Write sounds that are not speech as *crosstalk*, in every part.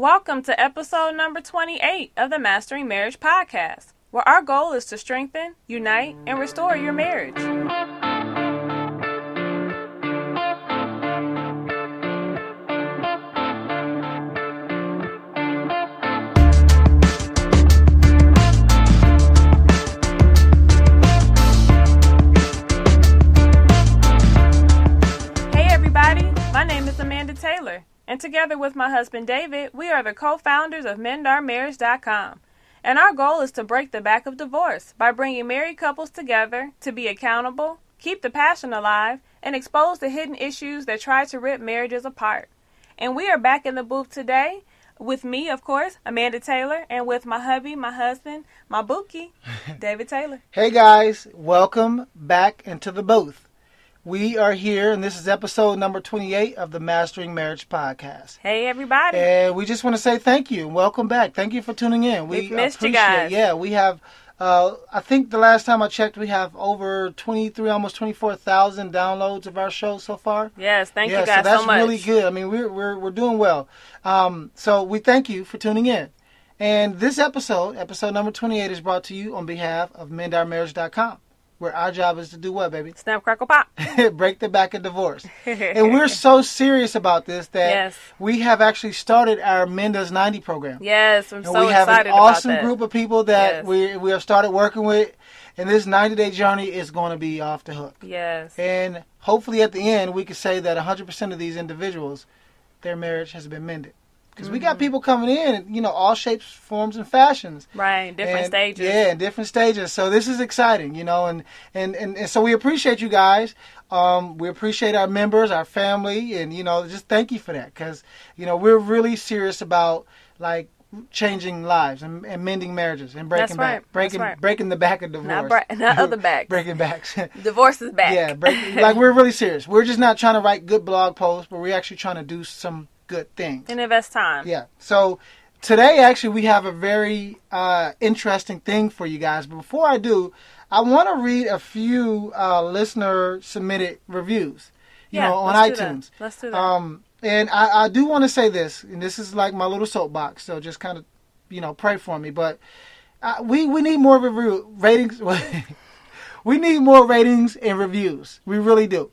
Welcome to episode number 28 of the Mastering Marriage podcast, where our goal is to strengthen, unite, and restore your marriage. Hey everybody, my name is Amanda Taylor, and together with my husband David, we are the co-founders of MendOurMarriage.com. And our goal is to break the back of divorce by bringing married couples together to be accountable, keep the passion alive, and expose the hidden issues that try to rip marriages apart. And we are back in the booth today with me, of course, Amanda Taylor, and with my hubby, my husband, my bookie, *laughs* David Taylor. Hey guys, welcome back into the booth. We are here, and this is episode number 28 of the Mastering Marriage podcast. Hey everybody. And we just want to say thank you and welcome back. Thank you for tuning in. We We've missed you guys. Yeah, we have. Uh, I think the last time I checked, we have over 23, almost 24,000 downloads of our show so far. Yes, thank yeah, you guys so that's so really good. I mean, we're we're we're doing well. Um, so we thank you for tuning in. And this episode, episode number 28, is brought to you on behalf of MendOurMarriage.com, where our job is to do what, baby? Snap, crackle, pop. *laughs* Break the back of divorce. *laughs* and we're so serious about this that Yes. we have actually started our Menda's 90 program. Yes, I'm And so we have excited an awesome group of people that Yes. we we have started working with, and this 90 day journey is going to be off the hook. Yes. And hopefully at the end, we can say that 100% of these individuals, their marriage has been mended. Because we Mm-hmm. got people coming in, you know, all shapes, forms, and fashions. Right, different And- stages. Yeah, in different stages. So this is exciting, you know, and, and, and, and so we appreciate you guys. Um, we appreciate our members, our family, and, you know, just thank you for that. Because, you know, we're really serious about, like, changing lives and, and mending marriages and breaking right. back, breaking That's right. breaking the back of divorce, Not, bra- not other *laughs* backs. breaking backs. *laughs* Divorce is back. Yeah, break, like we're really serious. We're just not trying to write good blog posts, but we're actually trying to do some good things. and invest time. Yeah. So today, actually, we have a very uh, interesting thing for you guys. But before I do, I want to read a few uh, listener submitted reviews. You Yeah, know, on let's do iTunes. Let's do that. Um, and I, I do want to say this, and this is like my little soapbox. So just kind of, you know, pray for me. But uh, we we need more review ratings. *laughs* we need more ratings and reviews. We really do.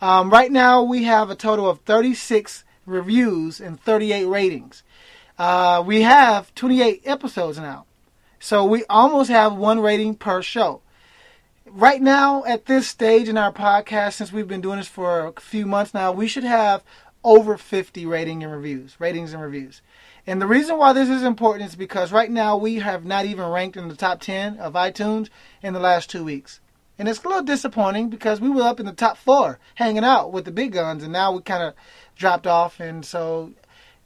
Um, right now, we have a total of 36 reviews and 38 ratings. Uh, we have 28 episodes now, so we almost have one rating per show. Right now, at this stage in our podcast, since we've been doing this for a few months now, we should have over 50 rating and reviews, ratings and reviews. And the reason why this is important is because right now we have not even ranked in the top 10 of iTunes in the last two weeks. And it's a little disappointing because we were up in the top four hanging out with the big guns, and now we kind of dropped off. And so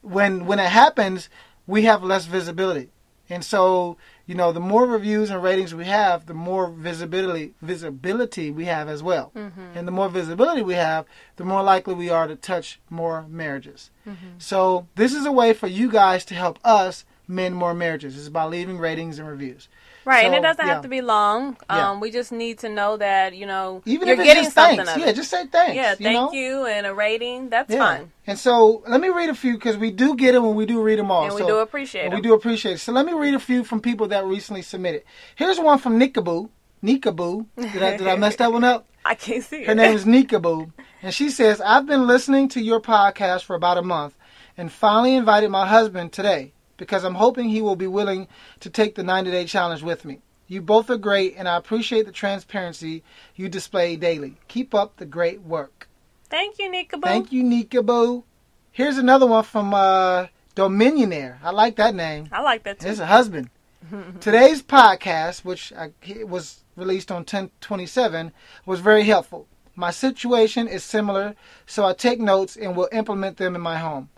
when when it happens, we have less visibility. And so, you know, the more reviews and ratings we have, the more visibility visibility we have as well. Mm-hmm. And the more visibility we have, the more likely we are to touch more marriages. Mm-hmm. So this is a way for you guys to help us mend more marriages. It's by leaving ratings and reviews. Right, and it doesn't yeah. have to be long. Um, Yeah. We just need to know that, you know, Even you're if getting just something thanks. Yeah, just say thanks. yeah, you thank know? you and a rating. That's Yeah. fine. And so let me read a few because we do get them and we do read them all. And we So- do appreciate them. We do appreciate it. So let me read a few from people that recently submitted. Here's one from Nikaboo. Nikaboo. Did I, did I mess that one up? *laughs* I can't see it. Her it. name is Nikaboo. And she says, I've been listening to your podcast for about a month and finally invited my husband today because I'm hoping he will be willing to take the 90 day challenge with me. You both are great, and I appreciate the transparency you display daily. Keep up the great work. Thank you, Nika Boo. Thank you, Nika Boo. Here's another one from uh, Dominionaire. I like that name. I like that too. It's a husband. *laughs* Today's podcast, which I, was released on 1027, was very helpful. My situation is similar, so I take notes and will implement them in my home.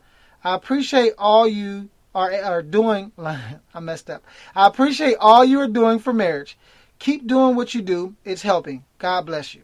I appreciate all you are, are doing. *laughs* I messed up. I appreciate all you are doing for marriage. Keep doing what you do. It's helping. God bless you.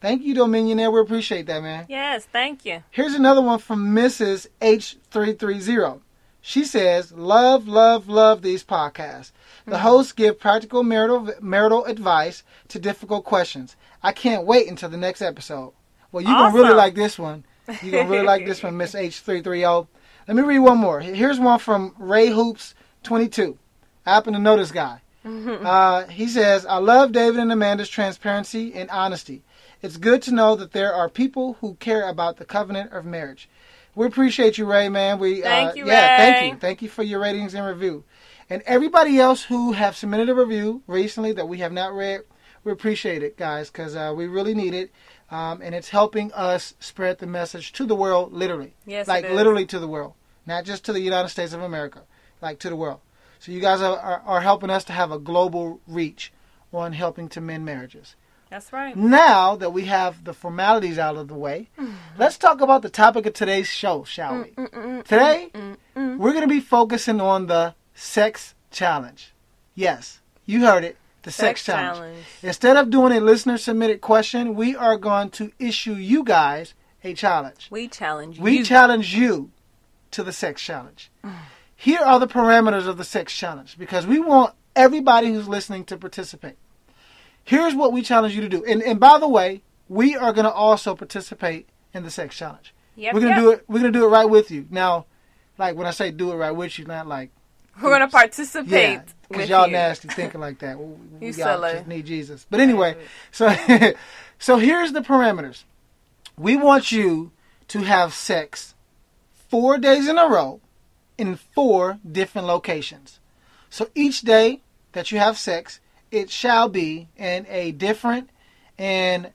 Thank you, Dominionaire. We appreciate that, man. Yes, thank you. Here's another one from Mrs. H330. She says, Love, love, love these podcasts. The mm-hmm. hosts give practical marital, marital advice to difficult questions. I can't wait until the next episode. Well, you're going to really like this one. You're going to really like this one, Miss *laughs* H330. Let me read one more. Here's one from Ray Hoops 22. I happen to know this guy. Uh, he says, I love David and Amanda's transparency and honesty. It's good to know that there are people who care about the covenant of marriage. We appreciate you, Ray, man. We Thank uh, you, yeah, Ray. thank you, thank you for your ratings and review, and everybody else who have submitted a review recently that we have not read. We appreciate it, guys, because uh, we really need it, um, and it's helping us spread the message to the world, literally, Yes, like literally to the world, not just to the United States of America, like to the world. So you guys are, are, are helping us to have a global reach on helping to mend marriages. That's right. Now that we have the formalities out of the way, mm-hmm. let's talk about the topic of today's show, shall we? Today, we're going to be focusing on the sex challenge. Yes, you heard it. The sex, Sex challenge. challenge. Instead of doing a listener submitted question, we are going to issue you guys a challenge. We challenge We you. challenge you to the sex challenge. Here are the parameters of the sex challenge because we want everybody who's listening to participate. Here's what we challenge you to do. And, and by the way, we are going to also participate in the sex challenge. Yep, we're going to yep. do it we're going to do it right with you. Now, like when I say do it right with you, not like We're gonna participate yeah, because y'all you. nasty thinking like that. We, we *laughs* You y'all silly. just need Jesus. But anyway, so *laughs* so here's the parameters. We want you to have sex four days in a row in four different locations. So each day that you have sex, it shall be in a different and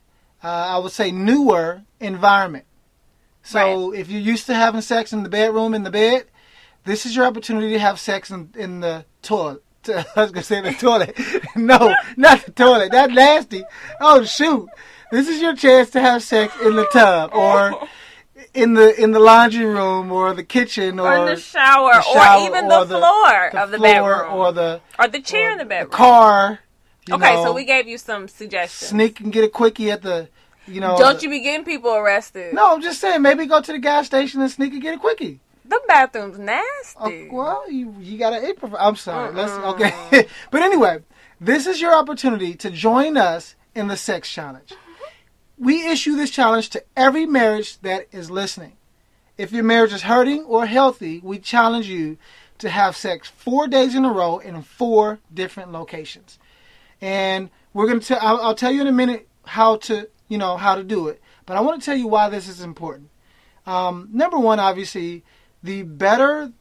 uh, I would say newer environment. So if you're used to having sex in the bedroom in the bed, this is your opportunity to have sex in, in the toilet. *laughs* I was gonna say the toilet. *laughs* no, not the toilet. That nasty. Oh shoot! This is your chance to have sex in the tub or in the in the laundry room or the kitchen or, or in the shower, the shower or even or the, floor the of the floor bedroom, or the, or the chair in the the car. you okay, know, so we gave you some suggestions. sneak and get a quickie at the, you know. Don't you be getting people arrested? No, I'm just saying. Maybe go to the gas station and sneak and get a quickie. the bathroom's nasty. well, you you gotta improvise. I'm sorry. Let's okay. *laughs* but anyway, this is your opportunity to join us in the sex challenge. We issue this challenge to every marriage that is listening. If your marriage is hurting or healthy, we challenge you to have sex four days in a row in four different locations. And we're gonna tell. I'll, I'll tell you in a minute how to you know how to do it. But I want to tell you why this is important. Um, number one, obviously, the better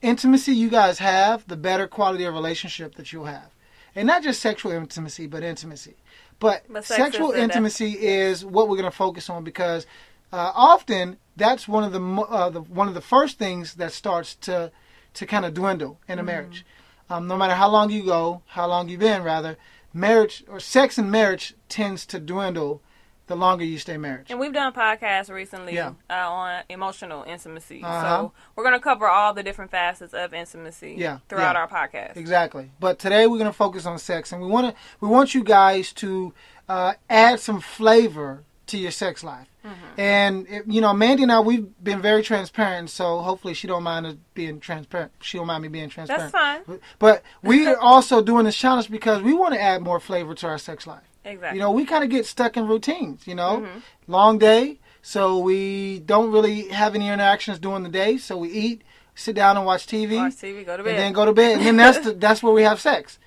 intimacy you guys have, the better quality of relationship that you'll have. And not just sexual intimacy, but intimacy. But, sexual intimacy is what we're going to focus on because uh, often that's one of the, uh, the one of the first things that starts to to kind of dwindle in a marriage. Um, no matter how long you go, how long you've been, rather, marriage or sex in marriage tends to dwindle the longer you stay married. And we've done podcasts recently Yeah. uh, on emotional intimacy. Uh-huh. So we're going to cover all the different facets of intimacy Yeah, throughout yeah. our podcast. Exactly. But today we're going to focus on sex, and we want to we want you guys to uh, add some flavor to your sex life. Mm-hmm. And you know, Mandy and I we've been very transparent, so hopefully she don't mind us being transparent. She don't mind me being transparent. That's fine. But we are also doing this challenge because we want to add more flavor to our sex life. Exactly. You know, we kind of get stuck in routines. You know, Mm-hmm. long day, so we don't really have any interactions during the day. So we eat, sit down and watch TV Watch TV, go to bed. and then go to bed. And then that's the, that's where we have sex.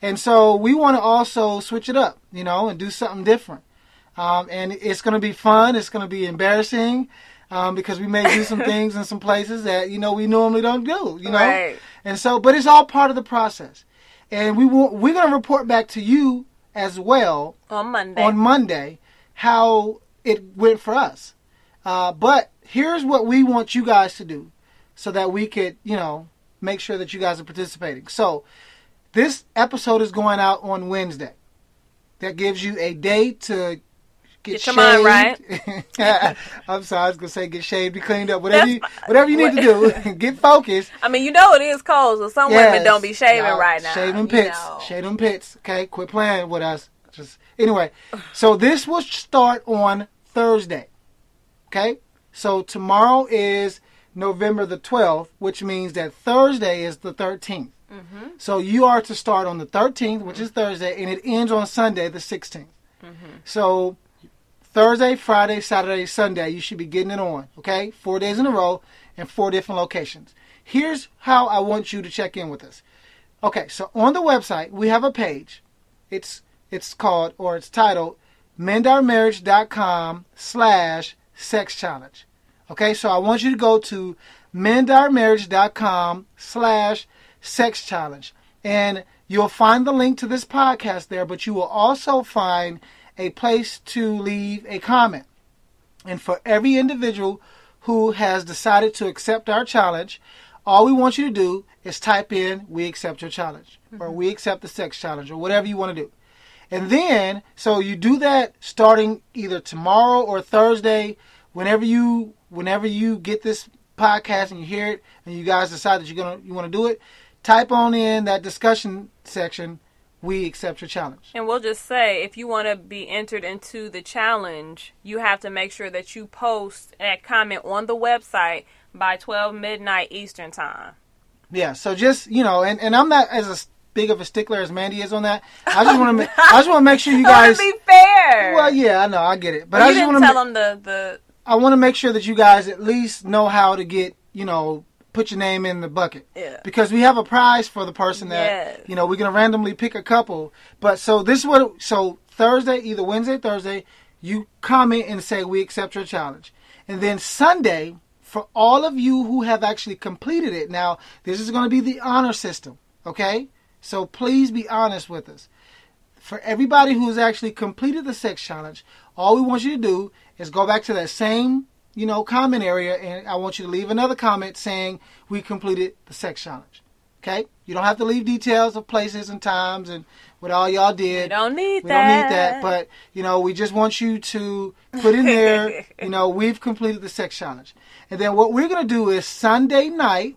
And so we want to also switch it up, you know, and do something different. Um, and it's going to be fun. It's going to be embarrassing um, because we may do some *laughs* things in some places that you know we normally don't do, you know. Right. And so, but it's all part of the process. And we want, we're going to report back to you as well on Monday. on Monday how it went for us. Uh, but here's what we want you guys to do so that we could, you know, make sure that you guys are participating. So this episode is going out on Wednesday. That gives you a day to get, Get your mind right. *laughs* I'm sorry, I was gonna say get shaved, be cleaned up, whatever That's you whatever you need to do, *laughs* *laughs* get focused. I mean, you know it is cold, so some Yes. women don't be shaving Y'all right now. Shaving pits. know. Shaving pits. Okay, quit playing with us. Just anyway. So this will start on Thursday. Okay? So tomorrow is November the 12th, which means that Thursday is the 13th. Mm-hmm. So you are to start on the 13th, which is Thursday, and it ends on Sunday the 16th. Mm-hmm. So Thursday, Friday, Saturday, Sunday, you should be getting it on. Okay? Four days in a row in four different locations. Here's how I want you to check in with us. Okay, so on the website we have a page. It's it's called or it's titled mendourmarriage.com slash sex challenge. Okay, so I want you to go to mendourmarriage.com slash sex challenge. And you'll find the link to this podcast there, but you will also find a place to leave a comment. And for every individual who has decided to accept our challenge, all we want you to do is type in we accept your challenge mm-hmm. or we accept the sex challenge or whatever you want to do. And then, so you do that starting either tomorrow or Thursday, whenever you whenever you get this podcast and you hear it and you guys decide that you're gonna you want to do it, type on in that discussion section. We accept your challenge. And we'll just say if you want to be entered into the challenge, you have to make sure that you post that comment on the website by 12 midnight Eastern time. Yeah, so just, you know, and, and I'm not as a big of a stickler as Mandy is on that. I just want to *laughs* I just want to make sure you oh, guys be fair. Well, yeah, I know, I get it. But I just want to tell ma- them the the I want to make sure that you guys at least know how to get, you know, put your name in the bucket. Yeah. Because we have a prize for the person that yes. you know we're gonna randomly pick a couple. But so this is what so Thursday, either Wednesday, Thursday, you comment and say we accept your challenge, and then Sunday for all of you who have actually completed it. Now this is going to be the honor system, okay? So please be honest with us. For everybody who has actually completed the sex challenge, all we want you to do is go back to that same you know, comment area, and I want you to leave another comment saying we completed the sex challenge. Okay? You don't have to leave details of places and times and what all y'all did. We don't need we that. We don't need that. But, you know, we just want you to put in there, *laughs* you know, we've completed the sex challenge. And then what we're going to do is Sunday night,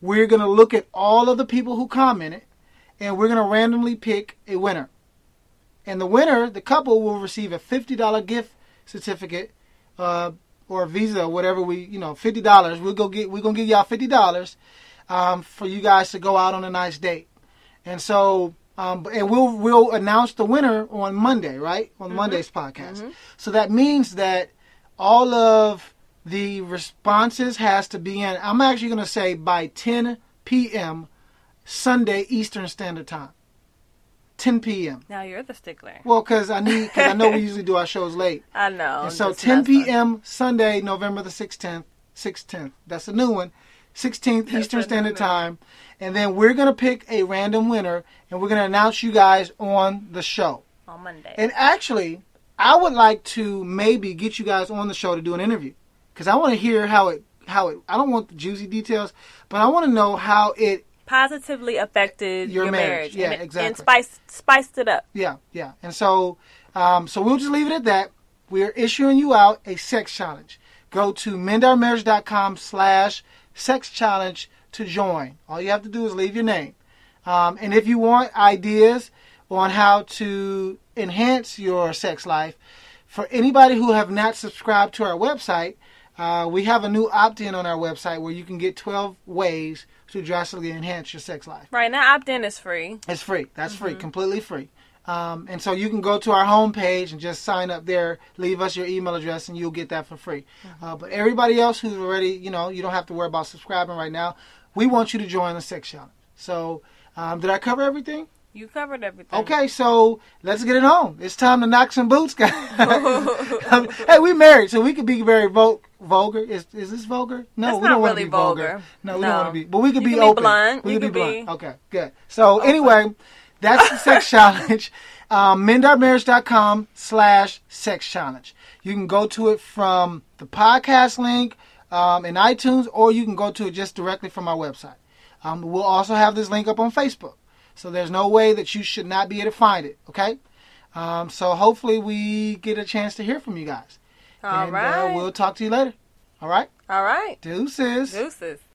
we're going to look at all of the people who commented and we're going to randomly pick a winner. And the winner, the couple, will receive a $50 gift certificate uh, or a Visa or whatever we, you know, fifty dollars. We'll go get. We're gonna give y'all fifty dollars um, for you guys to go out on a nice date. And so, um, and we'll we'll announce the winner on Monday, right? On mm-hmm. Monday's podcast. Mm-hmm. So that means that all of the responses has to be in. I'm actually gonna say by 10 p.m. Sunday Eastern Standard Time. 10 p.m. Now you're the stickler. Well, because I need, because I know we *laughs* usually do our shows late. I know. And so 10 p.m. Sunday, November the 16th, 16th. That's a new one. 16th Eastern Standard Time. And then we're going to pick a random winner and we're going to announce you guys on the show. On Monday. And actually, I would like to maybe get you guys on the show to do an interview. Because I want to hear how it, how it, I don't want the juicy details, but I want to know how it positively affected your, your marriage. marriage. Yeah, and, exactly. And spiced spiced it up. Yeah, yeah. And so, um, so we'll just leave it at that. We're issuing you out a sex challenge. Go to mendourmarriage.com slash sex challenge to join. All you have to do is leave your name. Um, and if you want ideas on how to enhance your sex life, for anybody who have not subscribed to our website, uh, we have a new opt-in on our website where you can get 12 ways to drastically enhance your sex life. Right now, opt-in is free. It's free. That's mm-hmm. free, completely free. Um, and so you can go to our homepage and just sign up there, leave us your email address, and you'll get that for free. Mm-hmm. Uh, but everybody else who's already, you know, you don't have to worry about subscribing right now. We want you to join the sex challenge. So, um, did I cover everything? You covered everything. Okay, so let's get it on. It's time to knock some boots, guys. *laughs* hey, we married, so we could be very vul- vulgar. Is is this vulgar? No, we don't want to be vulgar. vulgar. No, we no. don't want to be. But we could you be open. Be blunt. We could be blunt. Be... Okay, good. So anyway, that's the sex *laughs* challenge. Um, mendourmarriage.com slash sex challenge. You can go to it from the podcast link um, in iTunes, or you can go to it just directly from our website. Um, we'll also have this link up on Facebook. So there's no way that you should not be able to find it. Okay. Um, so hopefully we get a chance to hear from you guys. All and, right. Uh, we'll talk to you later. All right. All right. Deuces. Deuces.